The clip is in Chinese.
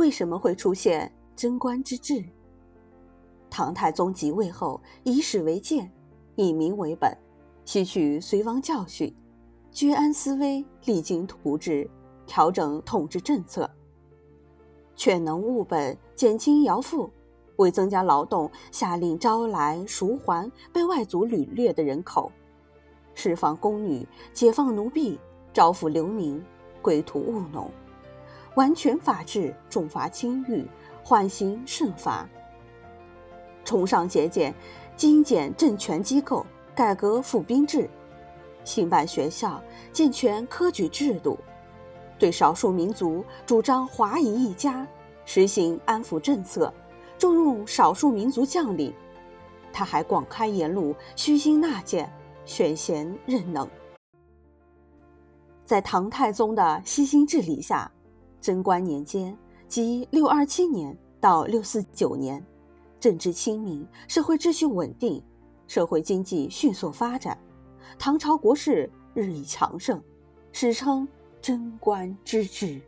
为什么会出现贞观之治？唐太宗即位后，以史为鉴，以民为本，吸取隋王教训，居安思危，励精图治，调整统治政策，劝能务本，减轻徭赋，为增加劳动，下令招来赎还被外族掳掠的人口，释放宫女，解放奴婢，招抚流民，归土务农，完全法治，重罚轻狱，缓刑慎罚。崇尚节俭，精简政权机构，改革府兵制，兴办学校，健全科举制度，对少数民族主张华夷一家，实行安抚政策，重用少数民族将领。他还广开言路，虚心纳谏，选贤任能。在唐太宗的悉心治理下，贞观年间，即六二七年到六四九年。政治清明，社会秩序稳定，社会经济迅速发展，唐朝国势日益强盛，史称贞观之治。